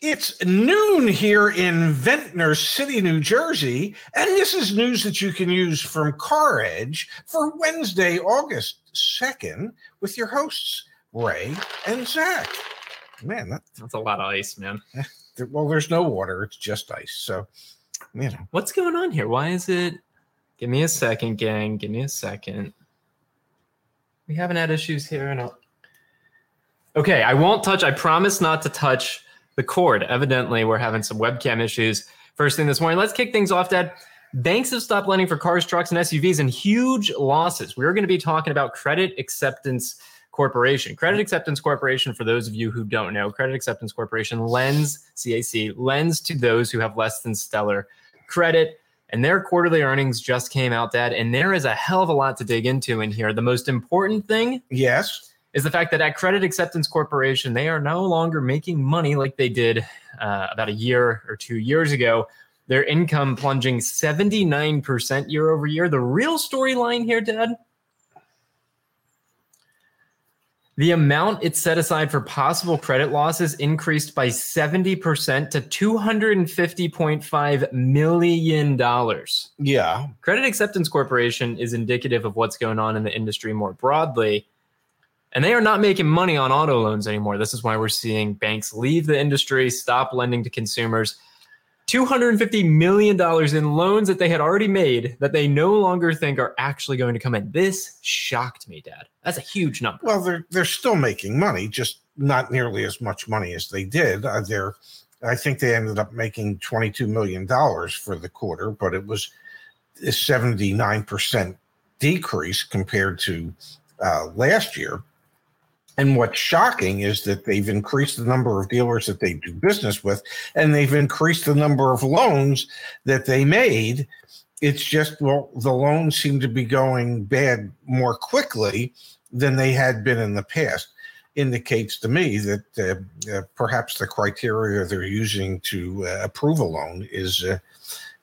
It's noon here in Ventnor City, New Jersey, and this is news that you can use from Car Edge for Wednesday, August 2nd, with your hosts, Ray and Zach. Man, that, That's a lot of ice, man. well, there's no water, it's just ice. So, you know, What's going on here? Why is it? Give me a second, gang. Give me a second. We haven't had issues here. And I'll... okay, I won't touch. I promise not to touch the cord. Evidently, we're having some webcam issues. First thing this morning. Let's kick things off, Dad. Banks have stopped lending for cars, trucks, and SUVs and huge losses. We're going to be talking about Credit Acceptance Corporation. Credit Acceptance Corporation, for those of you who don't know, Credit Acceptance Corporation lends, CAC, lends to those who have less than stellar credit. And their quarterly earnings just came out, Dad. And there is a hell of a lot to dig into in here. The most important thing yes. Is the fact that at Credit Acceptance Corporation, they are no longer making money like they did uh, about a year or two years ago. Their income plunging 79% year over year. The real storyline here, Dad. The amount it set aside for possible credit losses increased by 70% to $250.5 million. Yeah. Credit Acceptance Corporation is indicative of what's going on in the industry more broadly. And they are not making money on auto loans anymore. This is why we're seeing banks leave the industry, stop lending to consumers. $250 million in loans that they had already made that they no longer think are actually going to come in. This shocked me, Dad. That's a huge number. Well, they're they're still making money, just not nearly as much money as they did. Uh, they're, I think they ended up making twenty two million dollars for the quarter, but it was a seventy nine percent decrease compared to uh, last year. And what's shocking is that they've increased the number of dealers that they do business with, and they've increased the number of loans that they made. It's just, well, the loans seem to be going bad more quickly than they had been in the past. Indicates to me that uh, uh, perhaps the criteria they're using to uh, approve a loan is uh,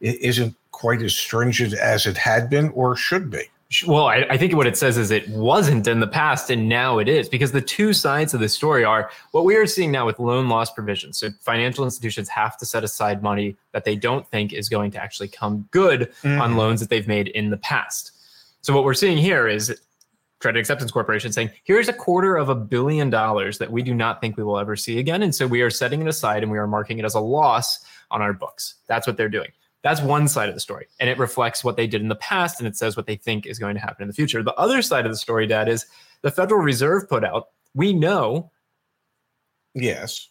isn't quite as stringent as it had been or should be. Well, I, I think what it says is it wasn't in the past and now it is because the two sides of the story are what we are seeing now with loan loss provisions. So financial institutions have to set aside money that they don't think is going to actually come good on Mhm. loans that they've made in the past. So what we're seeing here is Credit Acceptance Corporation saying, here's a quarter of a billion dollars that we do not think we will ever see again. And so we are setting it aside and we are marking it as a loss on our books. That's what they're doing. That's one side of the story. And it reflects what they did in the past and it says what they think is going to happen in the future. The other side of the story, Dad, is the Federal Reserve put out, we know. Yes,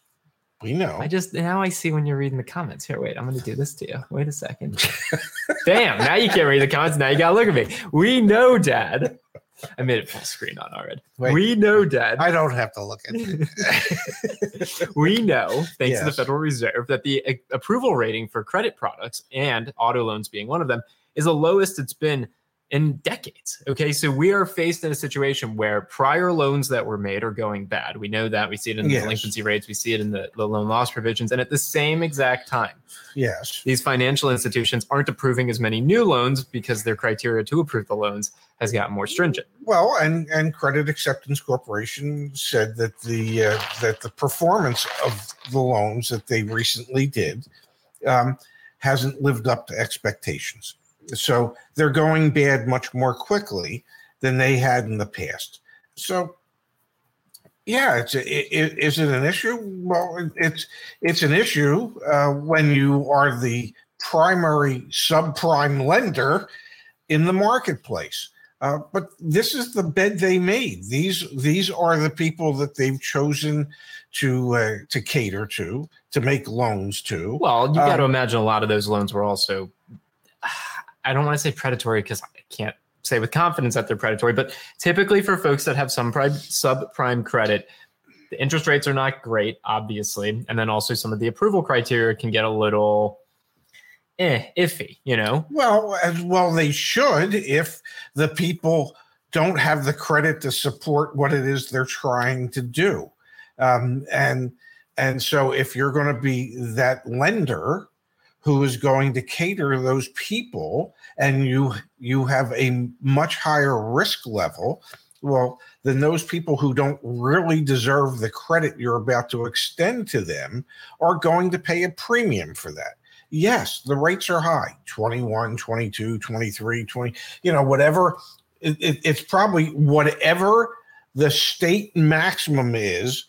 we know. I just now I see when you're reading the comments. Here, wait, I'm gonna do this to you. Wait a second. Damn, now you can't read the comments. Now you gotta look at me. We know, Dad. I made it full screen on already. Wait. we know, Dad. I don't have to look at it. we know, thanks to the Federal Reserve, that the a- approval rating for credit products and auto loans being one of them is the lowest it's been in decades. Okay, so we are faced in a situation where prior loans that were made are going bad. We know that. We see it in the Yes. delinquency rates, we see it in the, the loan loss provisions. And at the same exact time, yes. these financial institutions aren't approving as many new loans because their criteria to approve the loans has gotten more stringent. Well, and and Credit Acceptance Corporation said that the uh, that the performance of the loans that they recently did um, hasn't lived up to expectations. So they're going bad much more quickly than they had in the past. So. Yeah, it's a, i- i- is it an issue? Well, it's it's an issue uh, when you are the primary subprime lender in the marketplace. Uh, but this is the bed they made. These these are the people that they've chosen to uh, to cater to, to make loans to. Well, you got to Um, imagine a lot of those loans were also, I don't want to say predatory because I can't say with confidence that they're predatory, but typically for folks that have some prime, subprime credit, the interest rates are not great, obviously. And then also some of the approval criteria can get a little eh, iffy, you know? Well, as well they should if the people don't have the credit to support what it is they're trying to do. Um, and and so if you're going to be that lender who is going to cater those people and you you have a much higher risk level, well, then those people who don't really deserve the credit you're about to extend to them are going to pay a premium for that. Yes, the rates are high 21, 22, 23, 20, you know, whatever. It, it, it's probably whatever the state maximum is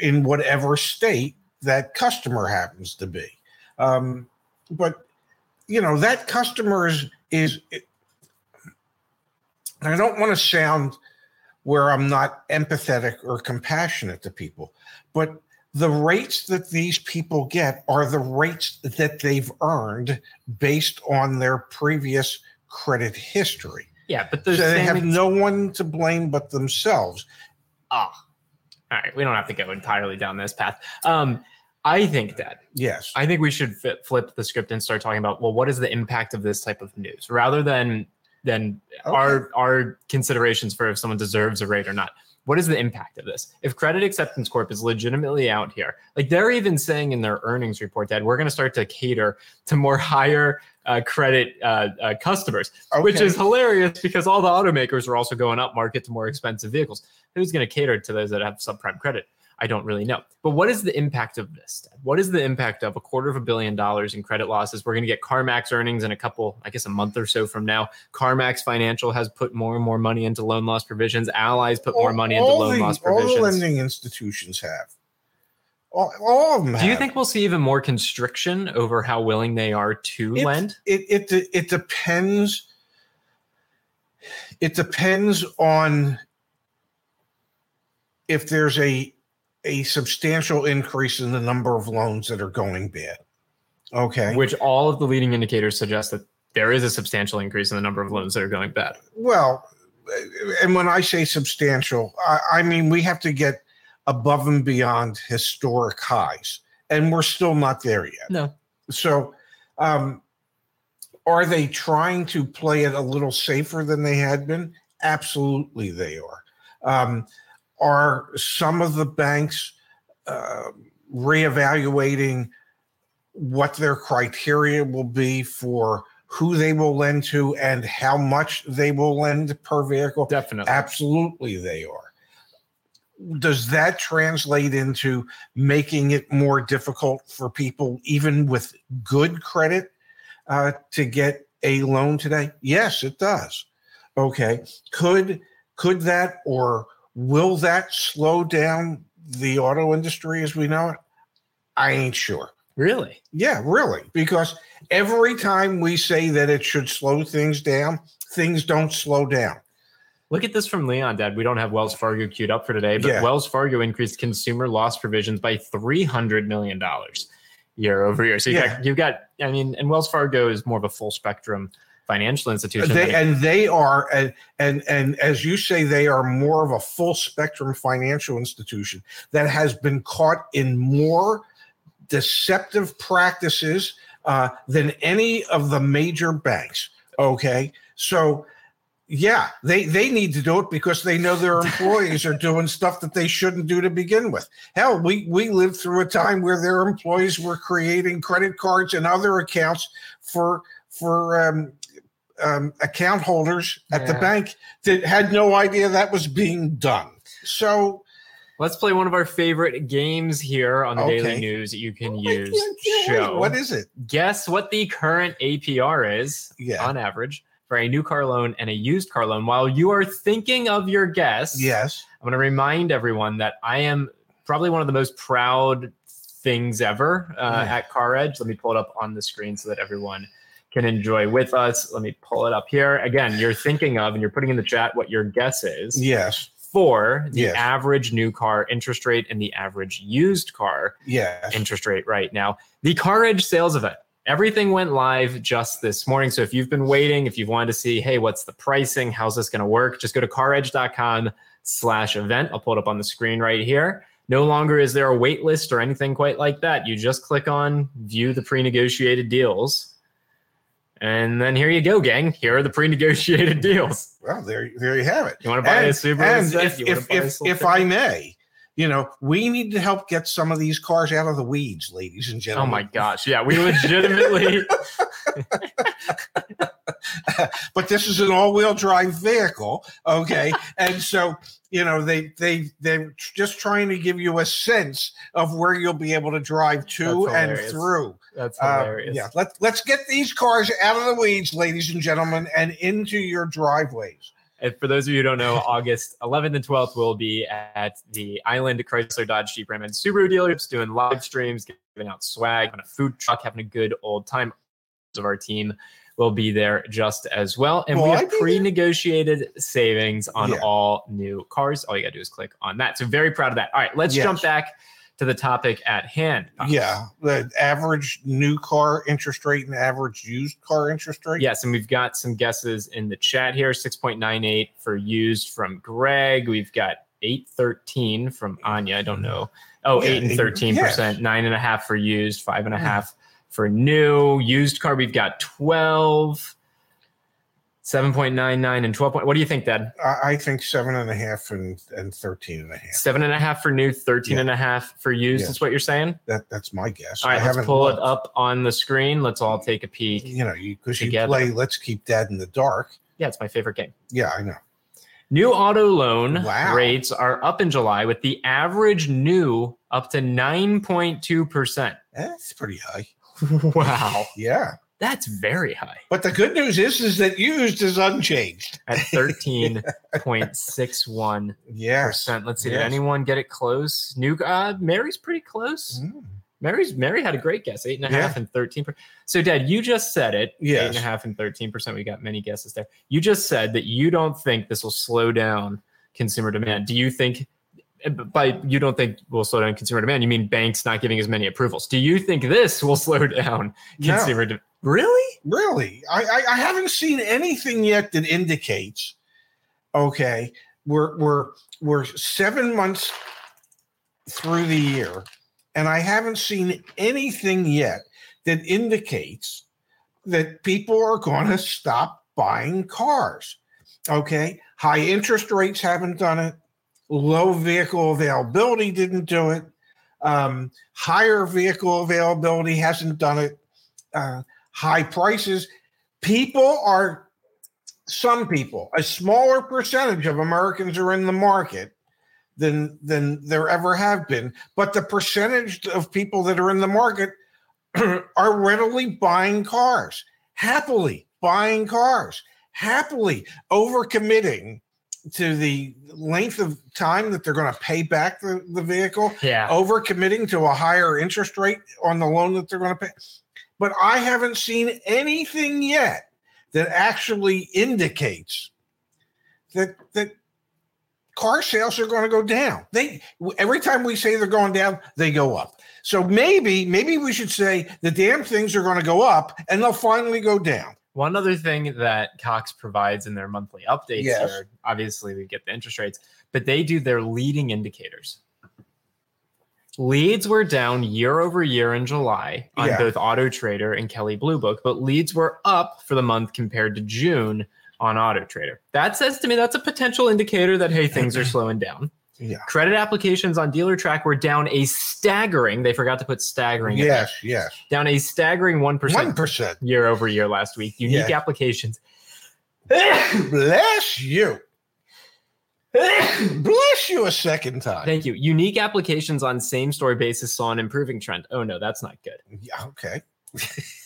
in whatever state that customer happens to be. Um, but you know that customer is is. I don't want to sound where I'm not empathetic or compassionate to people, but the rates that these people get are the rates that they've earned based on their previous credit history. Yeah, but So they have no one to blame but themselves. Ah, all right. We don't have to go entirely down this path. Um, I think that Yes. I think we should fi- flip the script and start talking about well, what is the impact of this type of news, rather than than Okay. our our considerations for if someone deserves a rate or not. What is the impact of this? If Credit Acceptance Corp is legitimately out here, like they're even saying in their earnings report that we're going to start to cater to more higher uh, credit uh, uh, customers, which is hilarious because all the automakers are also going up market to more expensive vehicles. Who's going to cater to those that have subprime credit? I don't really know. But what is the impact of this? What is the impact of a quarter of a billion dollars in credit losses? We're going to get CarMax earnings in a couple, I guess, a month or so from now. CarMax Financial has put more and more money into loan loss provisions. Ally's put more money into loan the- loss provisions. All the lending institutions have. All, all of them. Do you think we'll see even more constriction over how willing they are to It- lend? it it it depends it depends on if there's a a substantial increase in the number of loans that are going bad okay Which all of the leading indicators suggest that there is a substantial increase in the number of loans that are going bad. well and when i say substantial I, I mean we have to get above and beyond historic highs and we're still not there yet No. So, um, are they trying to play it a little safer than they had been? Absolutely, they are. Um, are some of the banks uh, reevaluating what their criteria will be for who they will lend to and how much they will lend per vehicle? Definitely. Absolutely, they are. Does that translate into making it more difficult for people, even with good credit, uh, to get a loan today? Yes, it does. Okay. Could could that or will that slow down the auto industry as we know it? I ain't sure. Really? Yeah, really. Because every time we say that it should slow things down, things don't slow down. Look at this from Leon, Dad. We don't have Wells Fargo queued up for today, but Yeah. Wells Fargo increased consumer loss provisions by three hundred million dollars year over year. So you Yeah. got you've got, I mean, and Wells Fargo is more of a full spectrum financial institution. They, and they are and, and and as you say they are more of a full spectrum financial institution that has been caught in more deceptive practices uh, than any of the major banks okay so yeah they they need to do it because they know their employees are doing stuff that they shouldn't do to begin with hell we we lived through a time where their employees were creating credit cards and other accounts for for um, um, account holders at the bank that had no idea that was being done. So Let's play one of our favorite games here on the Okay. Daily News that you can I use. can't- can't wait. Show. what is it? Guess what the current APR is Yeah. on average for a new car loan and a used car loan. While you are thinking of your guess, Yes. I'm going to remind everyone that I am probably one of the most proud things ever uh, Yeah. at Car Edge. Let me pull it up on the screen so that everyone can enjoy with us. Let me pull it up here. Again, you're thinking of and you're putting in the chat what your guess is Yes. for the Yes. average new car interest rate and the average used car Yes. interest rate right now. The Car Edge sales event. Everything went live just this morning. So if you've been waiting, if you've wanted to see, hey, what's the pricing? How's this going to work? Just go to caredge.com slash event. I'll pull it up on the screen right here. No longer is there a wait list or anything quite like that. You just click on view the pre-negotiated deals. And then here you go, gang. Here are the pre-negotiated deals. Well, there, there you have it. You want to buy a And, Subaru? and if, if, a if, if I may, you know, we need to help get some of these cars out of the weeds, ladies and gentlemen. Oh my gosh. Yeah, we legitimately but this is an all-wheel drive vehicle, okay? and so you know they they they're just trying to give you a sense of where you'll be able to drive to and through. That's Uh, hilarious. yeah, let let's get these cars out of the weeds, ladies and gentlemen, and into your driveways. And for those of you who don't know, August 11th and 12th will be at the Island Chrysler Dodge Jeep Ram and Subaru dealerships doing live streams, giving out swag, on a food truck, having a good old time. Of our team will be there just as well, and Will we have pre-negotiated savings on Yeah. all new cars. All you gotta do is click on that. So very proud of that. All right, let's Yes. jump back to the topic at hand. Yeah, the average new car interest rate and average used car interest rate. Yes, and we've got some guesses in the chat here 6.98 for used from Greg. We've got 813 from Anya. I don't know. Oh, Yeah, 8 and 13%, yes. nine and a half for used, five and a hmm. half for new. Used car, we've got 12, 7.99 and 12. Point, what do you think, Dad? I, I think seven and a half and, and 13 and a half. Seven and a half for new, 13 Yeah. and a half for used, Yes. is what you're saying? That that's my guess. All right, I let's haven't pull it up on the screen. Let's all take a peek. You know, because you, Together. play Let's Keep Dad in the Dark. Yeah, it's my favorite game. Yeah, I know. New auto loan Wow. rates are up in July with the average new up to 9.2%. That's pretty high. Wow. Yeah, That's very high but the good news is, is that used is unchanged. at 13.61%. Let's see, did anyone get it close? New uh Mary's pretty close. Mm. Mary's Mary had a great guess, eight and a half Yeah. and 13. per- So, Dad, you just said it. Eight and Yes. half and 13%. We got many guesses there. You just said that you don't think this will slow down consumer demand. Do you think by you don't think will slow down consumer demand? You mean banks not giving as many approvals? Do you think this will slow down No. consumer demand? Really? Really, I, I I haven't seen anything yet that indicates. Okay, we're we're we're seven months through the year, and I haven't seen anything yet that indicates that people are going to stop buying cars. Okay, high interest rates haven't done it. Low vehicle availability didn't do it. Um, higher vehicle availability hasn't done it. Uh, high prices. People are, some people, a smaller percentage of Americans are in the market than than there ever have been. But the percentage of people that are in the market are readily buying cars, happily buying cars, happily overcommitting to the length of time that they're going to pay back the, the vehicle Yeah. over committing to a higher interest rate on the loan that they're going to pay. But I haven't seen anything yet that actually indicates that that car sales are going to go down. They every time we say they're going down, they go up. So maybe maybe we should say the damn things are going to go up and they'll finally go down. One other thing that Cox provides in their monthly updates Yes. here, obviously we get the interest rates, but they do their leading indicators. Leads were down year over year in July on Yeah. both Auto Trader and Kelley Blue Book, but leads were up for the month compared to June on Auto Trader. That says to me that's a potential indicator that hey, things are slowing down. Yeah. Credit applications on Dealertrack were down a staggering, they forgot to put staggering in there, Yes, yes. down a staggering 1% One percent. year over year last week. Unique Yeah. applications. Bless you. Bless you a second time. Thank you. Unique applications on same store basis saw an improving trend. Oh no, that's not good. Yeah, okay.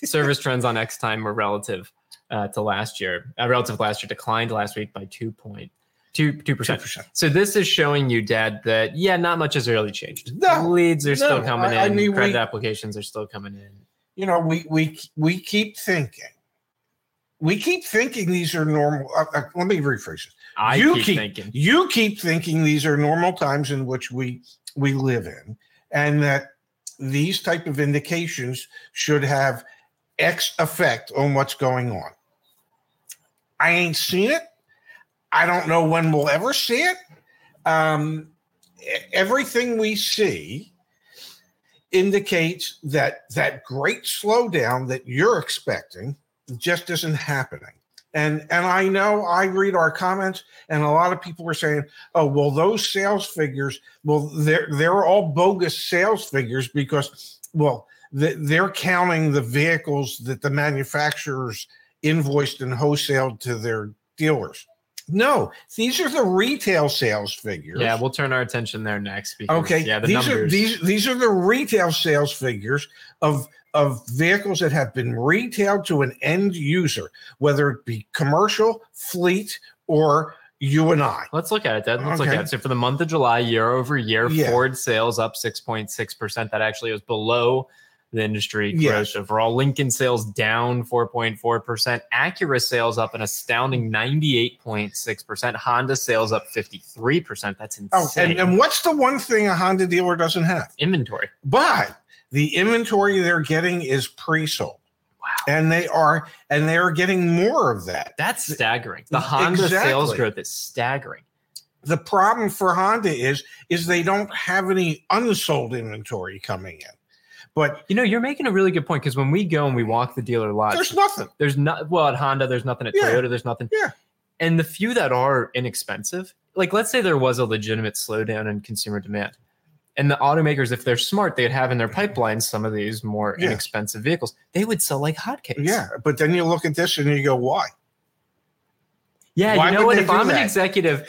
Service trends on Xtime were relative uh, to last year. Uh, relative to last year declined last week by two point two two percent. 2%. So this is showing you, Dad, that yeah, not much has really changed. No, leads are still coming I- I in. mean, Credit we- applications are still coming in. you know we we we keep thinking we keep thinking these are normal uh, uh, let me rephrase this I You keep, keep- thinking. you keep thinking these are normal times in which we we live in and that these type of indications should have x effect on what's going on i ain't seen it i don't know when we'll ever see it um, everything we see indicates that that great slowdown that you're expecting just isn't happening. And and I know I read our comments and a lot of people were saying, "Oh, well those sales figures, well they're they're all bogus sales figures because well th- they're counting the vehicles that the manufacturers invoiced and wholesaled to their dealers. No, these are the retail sales figures. Yeah, we'll turn our attention there next. Because, Okay. Yeah, the these numbers. are these these are the retail sales figures of of vehicles that have been retailed to an end user, whether it be commercial, fleet, or you and I. Let's look at it, Dad. Let's look at it. So for the month of July, year over year, Yeah. Ford sales up 6.6%. That actually was below the industry growth Yes. overall. Lincoln sales down 4.4%. Acura sales up an astounding 98.6%. Honda sales up 53%. That's Oh, insane. and, and what's the one thing a Honda dealer doesn't have? Inventory. But the inventory they're getting is pre-sold. Wow. And they are and they are getting more of that. That's staggering. The Honda sales growth is staggering. The problem for Honda is is they don't have any unsold inventory coming in. But You know, you're making a really good point because when we go and we walk the dealer lot, there's nothing. there's not well at Honda, there's nothing at Yeah. Toyota, there's nothing. Yeah. And the few that are inexpensive, like let's say there was a legitimate slowdown in consumer demand. And the automakers, if they're smart, they'd have in their pipeline some of these more Yeah. inexpensive vehicles. They would sell like hotcakes. Yeah. But then you look at this and you go, why? Yeah, Why you know what? If I'm an executive,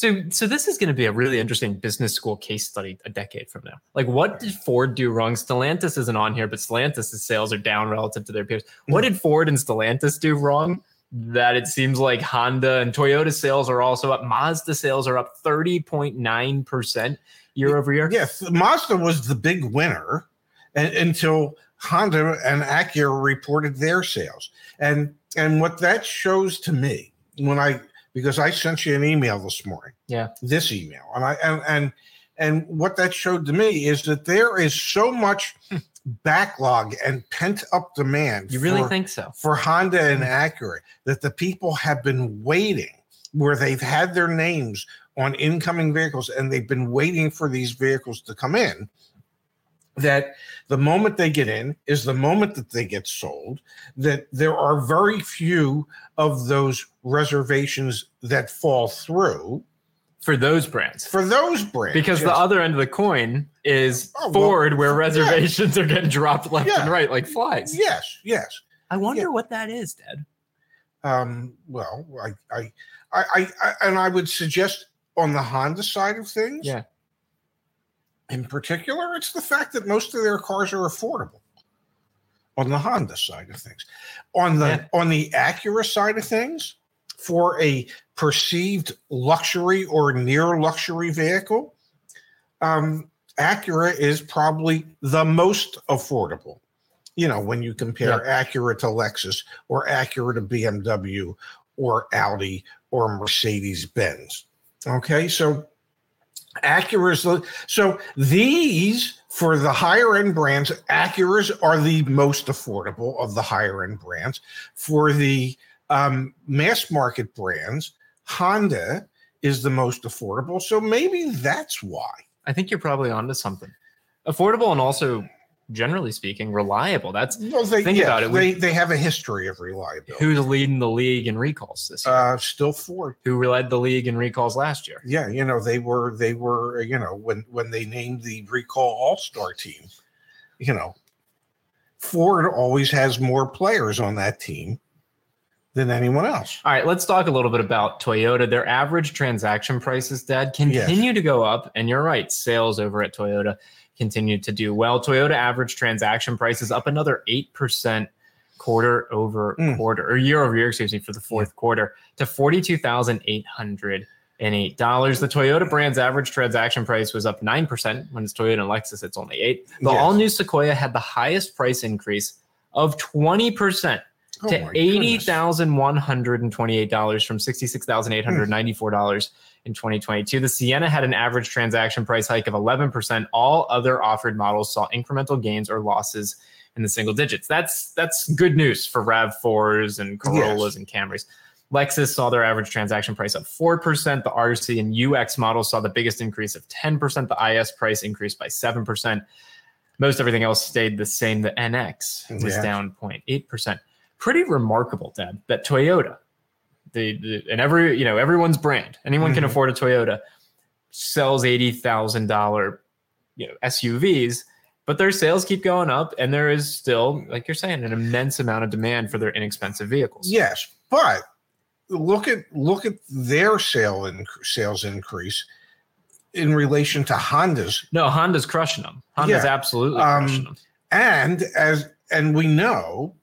so so this is going to be a really interesting business school case study a decade from now. Like, what did Ford do wrong? Stellantis isn't on here, but Stellantis' sales are down relative to their peers. What did Ford and Stellantis do wrong? That it seems like Honda and Toyota sales are also up. Mazda sales are up 30.9% year over year. Yes, Mazda was the big winner until Honda and Acura reported their sales. And and what that shows to me when I because I sent you an email this morning. Yeah. This email. And I and and and what that showed to me is that there is so much backlog and pent up demand. You really for- think so? for Honda and mm-hmm. Acura that the people have been waiting where they've had their names on incoming vehicles and they've been waiting for these vehicles to come in that the moment they get in is the moment that they get sold that there are very few of those reservations that fall through For those brands. for those brands Because the other end of the coin is Oh, well, Ford, where yeah. reservations are getting dropped left Yeah. and right like flies. yes yes I wonder Yeah. what that is, Dad. Um, well, I, I, I, I, I, and I would suggest on the Honda side of things, Yeah. In particular, it's the fact that most of their cars are affordable. On the Honda side of things, on the Yeah. on the Acura side of things, for a perceived luxury or near luxury vehicle, um, Acura is probably the most affordable. You know, when you compare Acura to Lexus or Acura to BMW or Audi or Mercedes Benz. Okay, so Acura is the so these for the higher end brands, Acuras are the most affordable of the higher end brands. For the um, mass market brands, Honda is the most affordable. So maybe that's why. I think you're probably onto something. Affordable and also, generally speaking, reliable. That's Well, they, Think yeah, about it. We- They, they have a history of reliability. who's leading the league in recalls this year. Uh, still Ford. Who led the league in recalls last year? Yeah, you know they were they were you know when when they named the recall All Star team, you know, Ford always has more players on that team than anyone else. All right, let's talk a little bit about Toyota. Their average transaction prices, Dad, continue to go up. And you're right, sales over at Toyota continue to do well. Toyota average transaction price is up another 8% quarter over Mm. quarter, or year over year, excuse me, for the fourth quarter to $42,808. The Toyota brand's average transaction price was up 9%. When it's Toyota and Lexus, it's only 8 The Yes. all new Sequoia had the highest price increase of 20% Oh to eighty thousand one hundred and twenty-eight dollars from sixty-six thousand eight hundred ninety-four dollars in 2022. The Sienna had an average transaction price hike of 11 percent. All other offered models saw incremental gains or losses in the single digits. That's that's good news for Rav Fours and Corollas Yes. and Camrys. Lexus saw their average transaction price up 4%. The RC and UX models saw the biggest increase of 10%. The IS price increased by 7%. Most everything else stayed the same. The NX was Yeah. down 0.8%. Pretty remarkable, Dad, that Toyota, the, the and every you know everyone's brand, anyone can Mhm. afford a Toyota, sells eighty thousand dollar you know SUVs, but their sales keep going up, and there is still, like you're saying, an immense amount of demand for their inexpensive vehicles. Yes, but look at look at their sale in, sales increase in relation to Honda's, No, Honda's crushing them. Honda's Yeah. absolutely Um, crushing them. and as and we know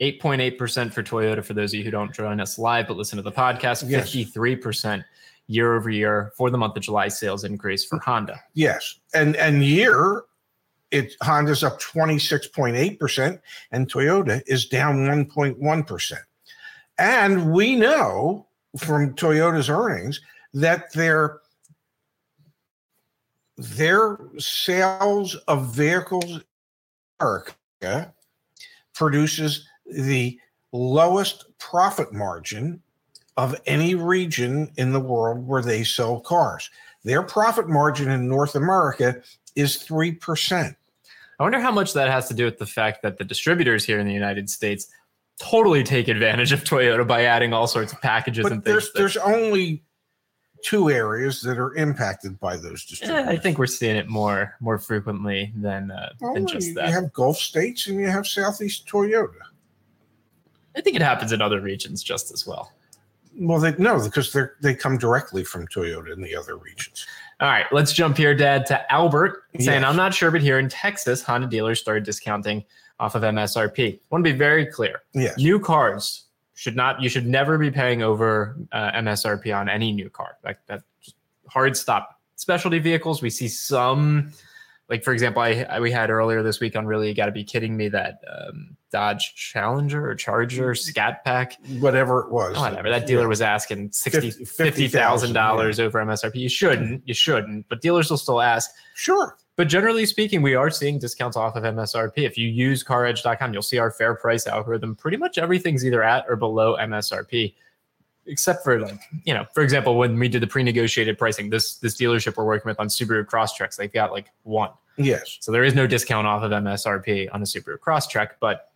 8.8% for Toyota for those of you who don't join us live but listen to the podcast. Yes. 53% year over year for the month of July sales increase for Honda. Yes, and and year it Honda's up twenty six point eight percent, and Toyota is down one point one percent. And we know from Toyota's earnings that their their sales of vehicles America produces the lowest profit margin of any region in the world where they sell cars. Their profit margin in North America is 3%. I wonder how much that has to do with the fact that the distributors here in the United States totally take advantage of Toyota by adding all sorts of packages But and there's things. that- there's only two areas that are impacted by those Eh, distributors. I think we're seeing it more more frequently than uh, Well, than just you that. You have Gulf states and you have Southeast Toyota. I think it happens in other regions just as well. Well, they no, because they they come directly from Toyota in the other regions. All right, let's jump here, Dad, to Albert saying, Yes. I'm not sure, but here in Texas, Honda dealers started discounting off of MSRP. want to be very clear. Yes. New cars should not, you should never be paying over uh, MSRP on any new car. Like that, hard stop. Specialty vehicles, we see some, like for example, I, I we had earlier this week on really, you got to be kidding me that um, Dodge Challenger or Charger Scat Pack Whatever it was. Whatever. That dealer Yeah. was asking sixty Fifty- thousand dollars over MSRP. You shouldn't. You shouldn't. But dealers will still ask. Sure. But generally speaking, we are seeing discounts off of MSRP. If you use CarEdge.com, you'll see our fair price algorithm. Pretty much everything's either at or below MSRP, except for like you know, for example, when we did the pre-negotiated pricing, this this dealership we're working with on Subaru Crosstreks, they've got like one. Yes. So there is no discount off of MSRP on a Subaru Crosstrek, but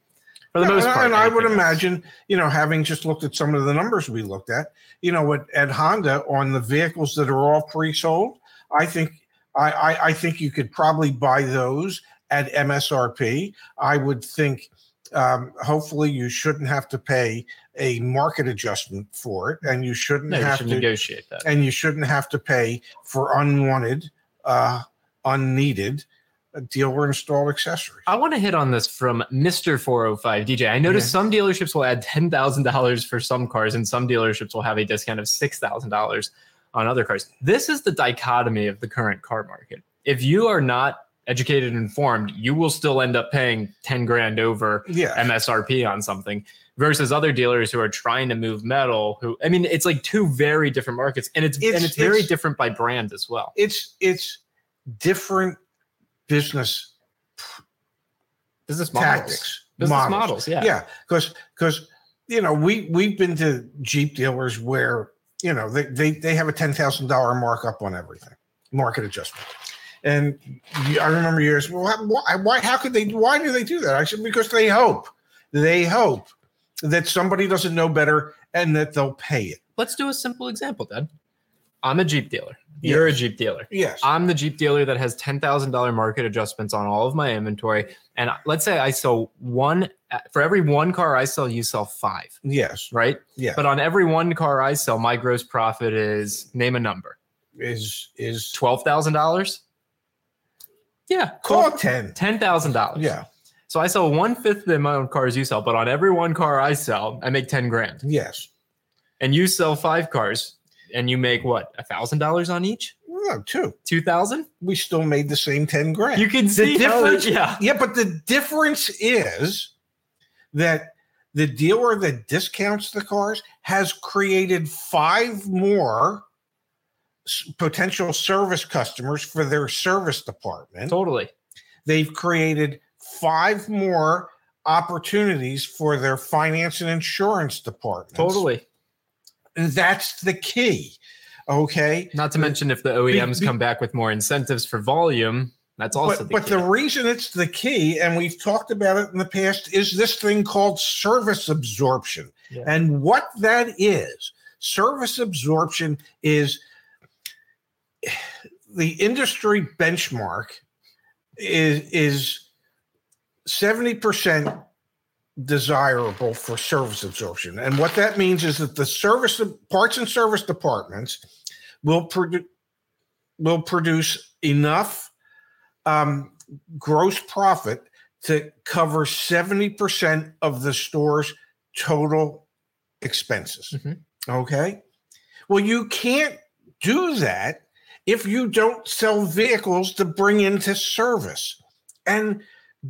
for the most and, part, and I would else- imagine, you know, having just looked at some of the numbers we looked at, you know, at, at Honda on the vehicles that are all pre-sold, I think I, I I think you could probably buy those at MSRP. I would think um, hopefully you shouldn't have to pay a market adjustment for it, and you shouldn't no, you have should to negotiate that. and you shouldn't have to pay for unwanted, uh, unneeded uh, dealer installed accessories. I want to hit on this from Mr. 405 DJ. I noticed Yeah. some dealerships will add $10,000 for some cars, and some dealerships will have a discount of $6,000 on other cars. This is the dichotomy of the current car market. If you are not educated and informed, you will still end up paying 10 grand over Yeah. MSRP on something versus other dealers who are trying to move metal who I mean it's like two very different markets and it's, It's- and it's very it's- different by brand as well. it's it's different business Business models. tactics Business models, yeah. yeah because because you know we we've been to jeep dealers where you know they they, they have a ten thousand dollar markup on everything market adjustment and i remember years well why, why how could they why do they do that i said because they hope they hope that somebody doesn't know better and that they'll pay it Let's do a simple example, Dad. I'm a Jeep dealer. You're a Jeep dealer. yes I'm the Jeep dealer that has $10,000 market adjustments on all of my inventory. And let's say I sell one, for every one car I sell, you sell five, yes right? yeah But on every one car I sell, my gross profit is name a number is is $12,000. Yeah. call it 10 $10,000. yeah So I sell one fifth the amount of cars you sell, but on every one car I sell, I make 10 grand. yes And you sell five cars and you make what, A $1,000 on each? no two 2000 we still made the same 10 grand You can see the how- difference yeah. yeah but the difference is that the dealer that discounts the cars has created five more s- potential service customers for their service department Totally. they've created five more opportunities for their finance and insurance department Totally. that's the key okay Not to mention if the OEMs be- come back with more incentives for volume, that's also but, the but key. the reason it's the key, and we've talked about it in the past, is this thing called service absorption. Yeah. And what that is, service absorption is the industry benchmark is is 70% desirable for service absorption. And what that means is that the service parts and service departments will produce will produce enough um, gross profit to cover 70% of the store's total expenses. Mhm. Okay. Well, you can't do that if you don't sell vehicles to bring into service. And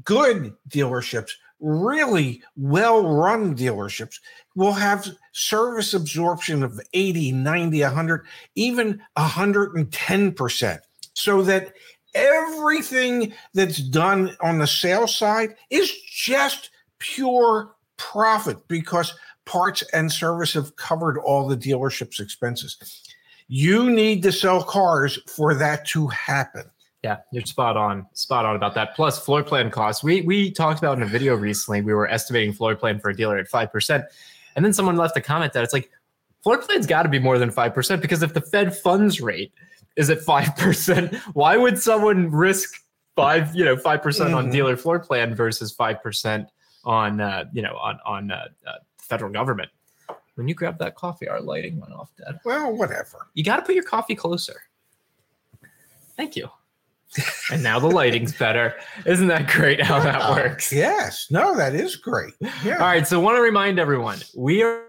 good dealerships, really well run dealerships, will have service absorption of 80, 90, 100, even 110%. So that everything that's done on the sales side is just pure profit because parts and service have covered all the dealership's expenses. You need to sell cars for that to happen. Yeah, you're spot on. Spot on about that. Plus floor plan costs. We we talked about in a video recently. We were estimating floor plan for a dealer at five percent, and then someone left a comment that it's like floor plan's got to be more than five percent because if the Fed funds rate is at five percent, why would someone risk five you know five percent on Mhm. dealer floor plan versus five percent on uh, you know on on uh, uh, federal government? When you grab that coffee, our lighting went off, Dad. Well, whatever. You got to put your coffee closer. Thank you. and now the lighting's better. Isn't that great how that works? Yes. No, that is great. Yeah. All right. So, want to remind everyone we are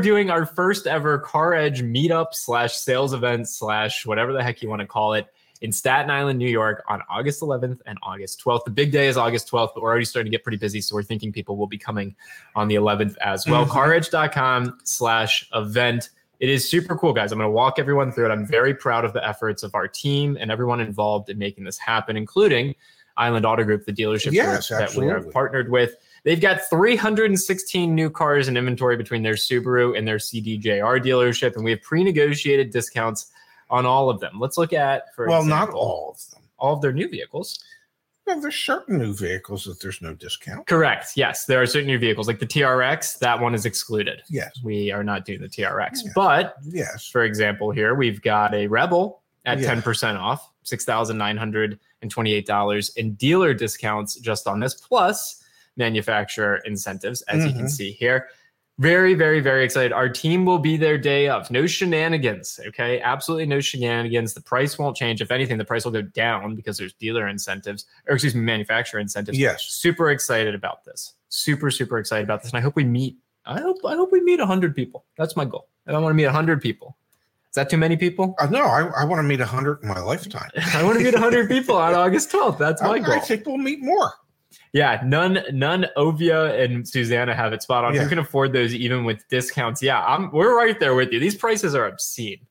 doing our first ever Car Edge meetup slash sales event slash whatever the heck you want to call it in Staten Island, New York on August 11th and August 12th. The big day is August 12th, but we're already starting to get pretty busy. So, we're thinking people will be coming on the 11th as well. Mhm. CarEdge.com slash event. It is super cool, guys. I'm going to walk everyone through it. I'm very proud of the efforts of our team and everyone involved in making this happen, including Island Auto Group, the dealership Yes, group that we absolutely. partnered with. They've got 316 new cars in inventory between their Subaru and their CDJR dealership, and we have pre-negotiated discounts on all of them. Let's look at, for well, not all of them. all of their new vehicles. Well, there's certain new vehicles that there's no discount. Correct. Yes, there are certain new vehicles like the TRX. That one is excluded. Yes. We are not doing the TRX. But Yes. for example, here we've got a Rebel at Yeah. 10% off, $6,928 in dealer discounts just on this, plus manufacturer incentives, as you can Mhm. see here. Very, very, very excited. Our team will be there day of. No shenanigans. Okay. Absolutely no shenanigans. The price won't change. If anything, the price will go down because there's dealer incentives, or excuse me, manufacturer incentives Yes. super excited about this. Super, super excited about this. And I hope we meet. I hope I hope we meet hundred people. That's my goal. And I want to meet hundred people. Is that too many people? Uh, no, I, I want to meet a hundred in my lifetime. I want to meet hundred people on August twelfth. That's my I, goal. I think we'll meet more. Yeah, none, none. Ovia and Susanna have it spot on. Yeah. You can afford those even with discounts. Yeah, I'm. We're right there with you. These prices are obscene.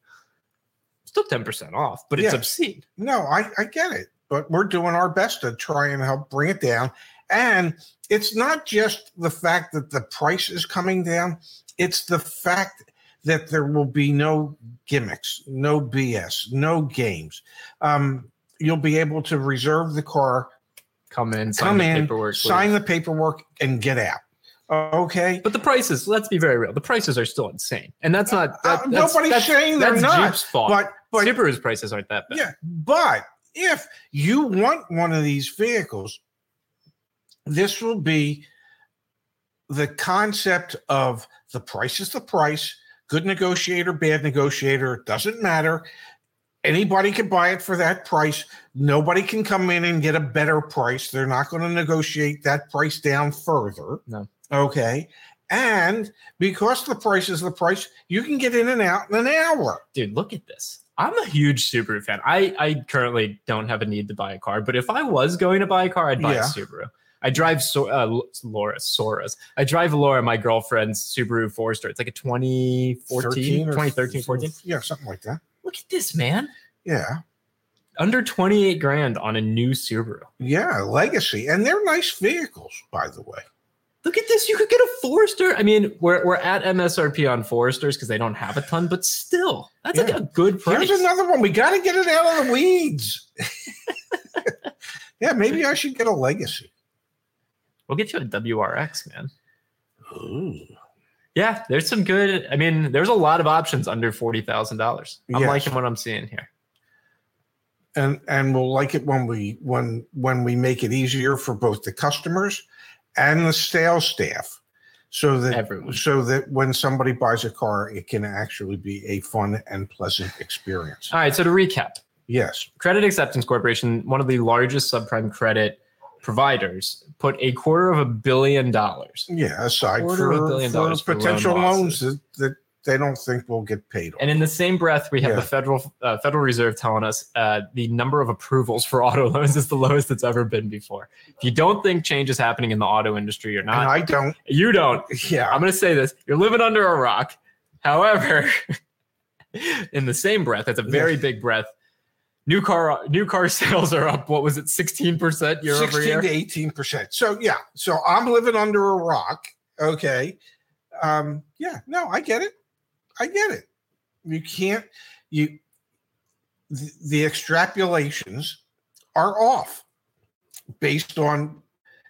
Still ten percent off, but it's Yeah. obscene. No, I, I get it, but we're doing our best to try and help bring it down. And it's not just the fact that the price is coming down, it's the fact that there will be no gimmicks, no BS, no games. Um, you'll be able to reserve the car, Come in, sign come the in, paperwork, sign please. the paperwork, and get out. Okay. But the prices, let's be very real. The prices are still insane, and that's not. Uh, that's, nobody's that's, saying they're that's not, Jeep's fault. But but Subaru's prices aren't that bad. Yeah, but if you want one of these vehicles, this will be the concept of the price is the price. Good negotiator, bad negotiator, it doesn't matter. Anybody can buy it for that price. Nobody can come in and get a better price. They're not going to negotiate that price down further. No. Okay. And because the price is the price, you can get in and out in an hour. Dude, look at this. I'm a huge Subaru fan. I, I currently don't have a need to buy a car, but if I was going to buy a car, I'd buy Yeah. a Subaru. I drive so, uh, Laura Sora's. I drive Laura, my girlfriend's Subaru Forester. It's like a 2014, 13 or 2013, 14. Yeah, something like that. Look at this, man. Yeah. Under 28 grand on a new Subaru. Yeah, legacy. And they're nice vehicles, by the way. Look at this. You could get a Forester. I mean, we're, we're at MSRP on Foresters because they don't have a ton, but still, that's like a good price. Here's another one. We got to get it out of the weeds. yeah, maybe I should get a legacy. We'll get you a WRX, man. Ooh. Yeah, there's some good. I mean, there's a lot of options under forty thousand dollars. I'm Yes. liking what I'm seeing here. and and we'll like it when we when when we make it easier for both the customers and the sales staff so that Everyone. so that when somebody buys a car it can actually be a fun and pleasant experience All right. So to recap, yes Credit Acceptance Corporation, one of the largest subprime credit providers, put a quarter of a billion dollars. yeah aside Quarter of a for, billion for dollars for loan potential loans that, that they don't think will get paid off. And in the same breath, we have Yeah. the federal uh, Federal Reserve telling us uh, the number of approvals for auto loans is the lowest it's ever been before. If you don't think change is happening in the auto industry or and not, I don't you don't. yeah I'm going to say this: you're living under a rock. However, in the same breath, that's a very big breath. New car new car sales are up. What was it, 16 percent year over 16 year? to 18 percent. So yeah, so I'm living under a rock. Okay. Um, yeah, no, I get it. I get it. You can't you the, the extrapolations are off based on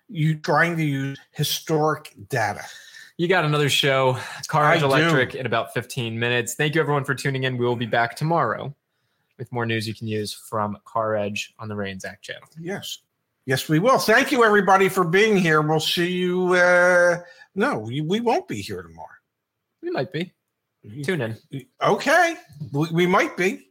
you trying to use historic data. You got another show, Car I Edge do. Electric, in about 15 minutes. Thank you, everyone, for tuning in. We will be back tomorrow with more news you can use from CarEdge on the Ray and Zach channel. Yes. Yes, we will. Thank you everybody for being here. We'll see you uh no, we, we won't be here tomorrow. We might be. Tune in. Okay. We, we might be.